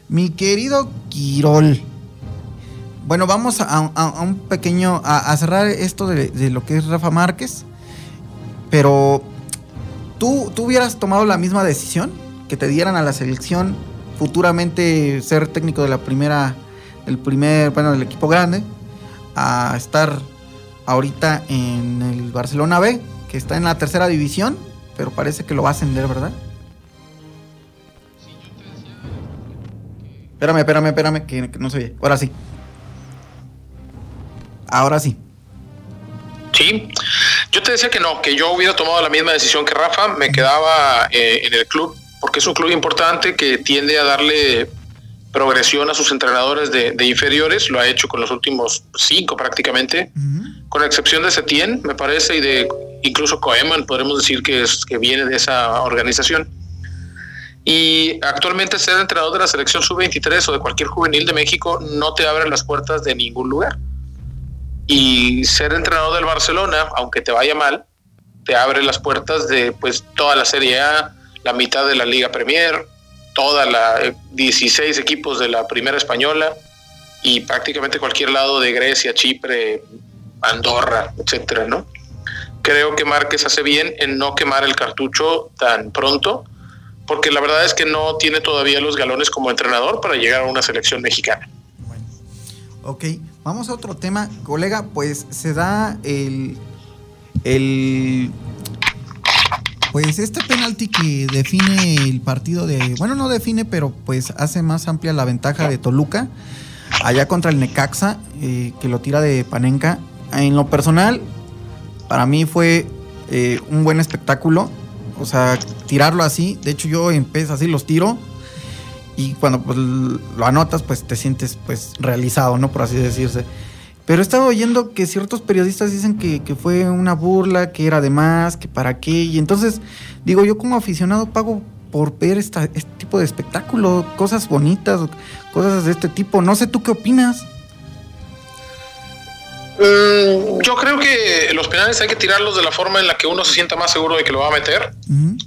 Mi querido Quirol. Bueno, vamos a, un pequeño. A, cerrar esto de, lo que es Rafa Márquez. Pero. ¿tú, ¿Tú hubieras tomado la misma decisión? Que te dieran a la selección futuramente ser técnico de la primera. Del primer. Bueno, del equipo grande. A estar ahorita en el Barcelona B, que está en la tercera división pero parece que lo va a ascender, ¿verdad? Espérame, espérame, espérame, que, no se oye. Ahora sí. Ahora sí. Sí, yo te decía que no, que yo hubiera tomado la misma decisión que Rafa, me quedaba eh, en el club, porque es un club importante que tiende a darle progresión a sus entrenadores de, inferiores, lo ha hecho con los últimos cinco prácticamente, con excepción de Setien, me parece, y de incluso Koeman, podremos decir que, es, que viene de esa organización. Y actualmente ser entrenador de la selección sub-23 o de cualquier juvenil de México no te abre las puertas de ningún lugar. Y ser entrenador del Barcelona, aunque te vaya mal, te abre las puertas de pues toda la Serie A, la mitad de la Liga Premier, toda la 16 eh, equipos de la Primera Española y prácticamente cualquier lado de Grecia, Chipre, Andorra, etcétera, ¿no? creo que Márquez hace bien en no quemar el cartucho tan pronto, porque la verdad es que no tiene todavía los galones como entrenador para llegar a una selección mexicana. Bueno, ok, vamos a otro tema, colega, pues se da el, el pues este penalti que define el partido de, bueno, no define, pero pues hace más amplia la ventaja de Toluca allá contra el Necaxa, eh, que lo tira de Panenka. En lo personal, para mí fue eh, un buen espectáculo. O sea, tirarlo así. De hecho, yo empecé así, los tiro. Y cuando pues, lo anotas, pues te sientes pues realizado, ¿no? Por así decirse. Pero he estado oyendo que ciertos periodistas dicen que, fue una burla, que era de más, que para qué. Y entonces, digo, yo como aficionado pago por ver esta, este tipo de espectáculo, cosas bonitas, cosas de este tipo. No sé tú qué opinas. Mm, yo creo que los penales hay que tirarlos de la forma en la que uno se sienta más seguro de que lo va a meter.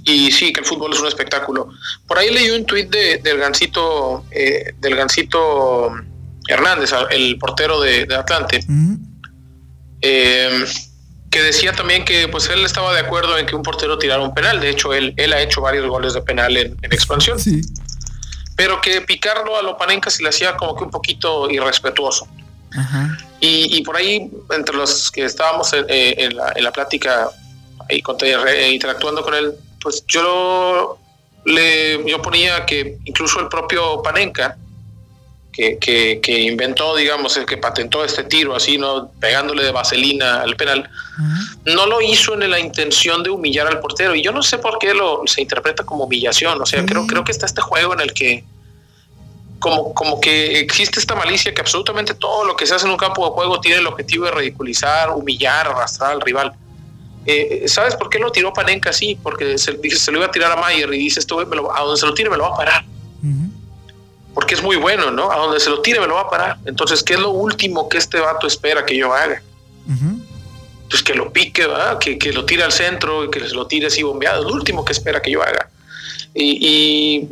Y sí, que el fútbol es un espectáculo. Por ahí leí un tuit de, del Gancito, eh, del Gancito Hernández, el portero de, Atlante, em, que decía también que pues él estaba de acuerdo en que un portero tirara un penal. De hecho, él, él ha hecho varios goles de penal en, expansión. Sí. Pero que picarlo a Lopanenka se le hacía como que un poquito irrespetuoso. Y, por ahí, entre los que estábamos en, eh, la, en la, plática y interactuando con él, pues yo le yo ponía que incluso el propio Panenka que, que, inventó, digamos, el que patentó este tiro así, ¿no? Pegándole de vaselina al penal, no lo hizo en la intención de humillar al portero. Y yo no sé por qué lo se interpreta como humillación. O sea, creo, creo que está este juego en el que como, como que existe esta malicia que absolutamente todo lo que se hace en un campo de juego tiene el objetivo de ridiculizar, humillar, arrastrar al rival. Eh, ¿Sabes por qué lo tiró Panenka así? Porque se, se lo iba a tirar a Mayer y dice, esto, a donde se lo tire me lo va a parar porque es muy bueno, ¿no? A donde se lo tire me lo va a parar. Entonces, ¿qué es lo último que este vato espera que yo haga? Pues que lo pique, ¿verdad? Que, que, lo tire al centro y que se lo tire así bombeado. Es lo último que espera que yo haga. Y,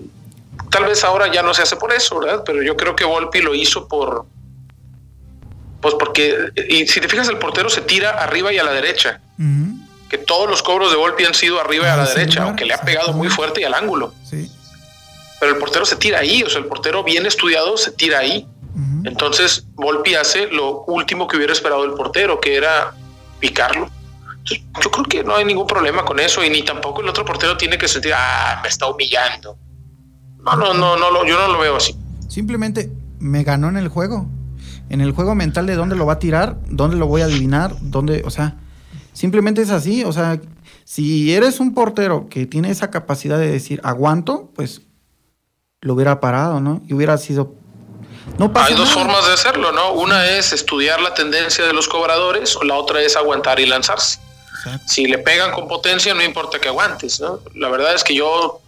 tal vez ahora ya no se hace por eso, ¿verdad? Pero yo creo que Volpi lo hizo por... Pues porque, y si te fijas, el portero se tira arriba y a la derecha. Que todos los cobros de Volpi han sido arriba y a la derecha, aunque le ha pegado muy fuerte y al ángulo. Sí pero el portero se tira ahí, o sea, el portero bien estudiado se tira ahí. Entonces, Volpi hace lo último que hubiera esperado el portero, que era picarlo. yo creo que no hay ningún problema con eso y ni tampoco el otro portero tiene que sentir, ah, me está humillando. No, no, no, no, yo no lo veo así. Simplemente me ganó en el juego. En el juego mental de dónde lo va a tirar, dónde lo voy a adivinar, dónde, o sea, simplemente es así. O sea, si eres un portero que tiene esa capacidad de decir aguanto, pues lo hubiera parado, ¿no? Y hubiera sido... No Hay dos formas de hacerlo, ¿no? Una es estudiar la tendencia de los cobradores o la otra es aguantar y lanzarse. Si le pegan con potencia, no importa que aguantes, ¿no? La verdad es que yo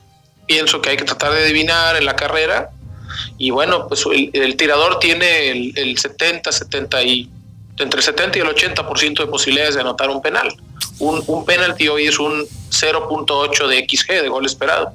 pienso que hay que tratar de adivinar en la carrera y bueno, pues el, tirador tiene el, 70, 70 y entre 70 y el 80% de posibilidades de anotar un penal. Un, un penalti hoy es un 0.8 de XG de gol esperado.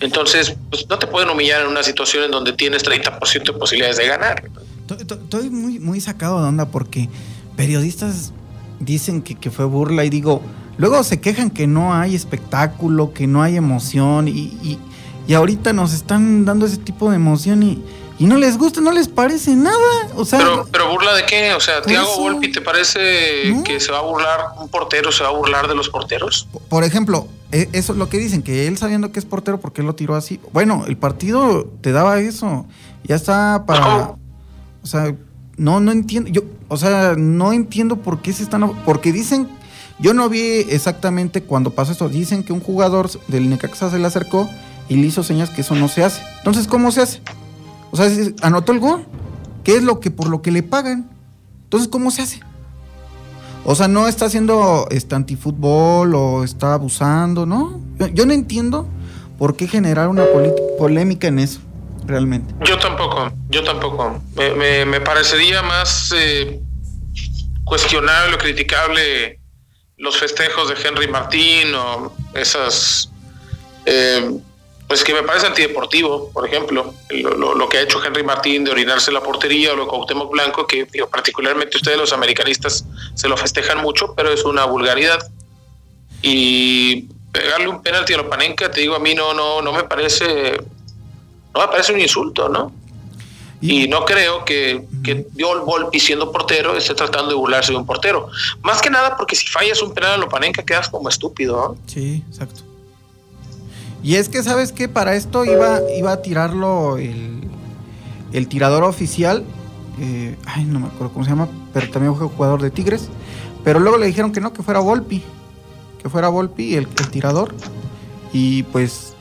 Entonces, pues, no te pueden humillar en una situación en donde tienes 30% de posibilidades de ganar. Estoy muy, muy sacado de onda porque periodistas dicen que, fue burla y digo, luego se quejan que no hay espectáculo, que no hay emoción y, y ahorita nos están dando ese tipo de emoción y y no les gusta, no les parece nada. O sea, pero, pero burla de qué? O sea, Tiago Volpi, ¿te parece que se va a burlar un portero, se va a burlar de los porteros? Por ejemplo, eso es lo que dicen, que él sabiendo que es portero, ¿por qué lo tiró así? Bueno, el partido te daba eso. Ya está para. O sea, no, no entiendo. Yo, o sea, no entiendo por qué se están. Porque dicen. Yo no vi exactamente cuando pasó esto. Dicen que un jugador del Necaxa se le acercó y le hizo señas que eso no se hace. Entonces, ¿cómo se hace? O sea, anotó el gol. ¿Qué es lo que por lo que le pagan? Entonces, ¿cómo se hace? O sea, no está haciendo este antifútbol o está abusando, ¿no? Yo no entiendo por qué generar una polémica en eso, realmente. Yo tampoco, yo tampoco. Me, parecería más eh, cuestionable o criticable los festejos de Henry Martín o esas eh, pues que me parece antideportivo, por ejemplo, lo, que ha hecho Henry Martín de orinarse la portería o lo de Cuauhtémoc Blanco, que digo, particularmente ustedes los americanistas se lo festejan mucho, pero es una vulgaridad. Y pegarle un penalti a Panenka, te digo, a mí no, no, no me parece, no me parece un insulto, ¿no? Y, no creo que, que Diol Volpi, siendo portero, esté tratando de burlarse de un portero. Más que nada porque si fallas un penal a Lopanenka quedas como estúpido. ¿no? Sí, exacto. Y es que, ¿sabes qué? Para esto iba, iba a tirarlo el, tirador oficial. Eh, ay, no me acuerdo cómo se llama, pero también fue jugador de Tigres. Pero luego le dijeron que no, que fuera Volpi. Que fuera Volpi el, el tirador. Y pues,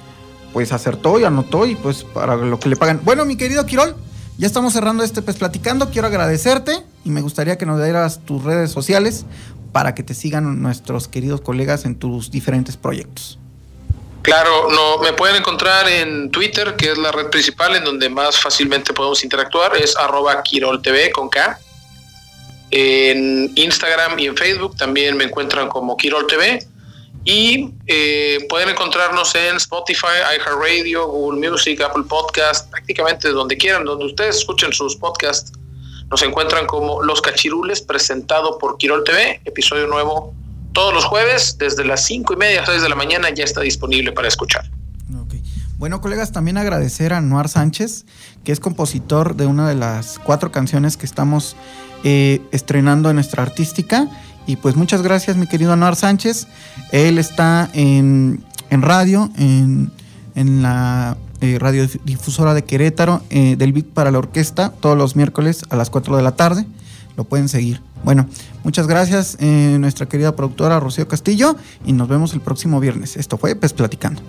pues acertó y anotó y pues para lo que le pagan. Bueno, mi querido Quirol, ya estamos cerrando este pues platicando. Quiero agradecerte y me gustaría que nos dieras tus redes sociales para que te sigan nuestros queridos colegas en tus diferentes proyectos. Claro, no, me pueden encontrar en Twitter, que es la red principal en donde más fácilmente podemos interactuar, es arroba TV con K. En Instagram y en Facebook también me encuentran como Kirol TV. Y eh, pueden encontrarnos en Spotify, iHeartRadio, Google Music, Apple Podcast, prácticamente donde quieran, donde ustedes escuchen sus podcasts. Nos encuentran como Los Cachirules, presentado por Quirol TV, episodio nuevo todos los jueves, desde las cinco y media a 6 de la mañana, ya está disponible para escuchar. Bueno, colegas, también agradecer a Noar Sánchez, que es compositor de una de las cuatro canciones que estamos eh, estrenando en nuestra artística. Y pues muchas gracias, mi querido Noar Sánchez. Él está en, radio, en, la eh, radiodifusora de Querétaro, eh, del Beat para la Orquesta, todos los miércoles a las 4 de la tarde. Lo pueden seguir. Bueno, muchas gracias, nuestra querida productora Rocío Castillo, y nos vemos el próximo viernes. Esto fue Pues Platicando.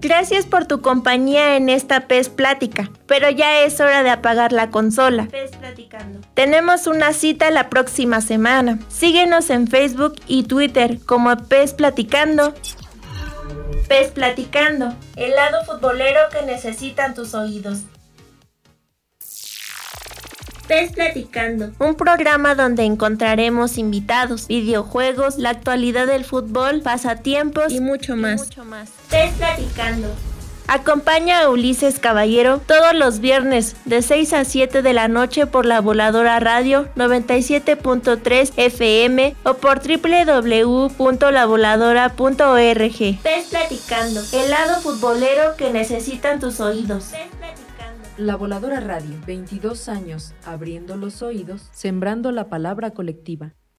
Gracias por tu compañía en esta PES Plática, pero ya es hora de apagar la consola. PES Platicando. Tenemos una cita la próxima semana. Síguenos en Facebook y Twitter como PES Platicando. PES Platicando, el lado futbolero que necesitan tus oídos. PES Platicando, un programa donde encontraremos invitados, videojuegos, la actualidad del fútbol, pasatiempos y mucho más. PES Platicando. Acompaña a Ulises Caballero todos los viernes de 6 a 7 de la noche por la Voladora Radio 97.3 FM o por www.lavoladora.org. PES Platicando, el lado futbolero que necesitan tus oídos. La Voladora Radio, 22 años, abriendo los oídos, sembrando la palabra colectiva.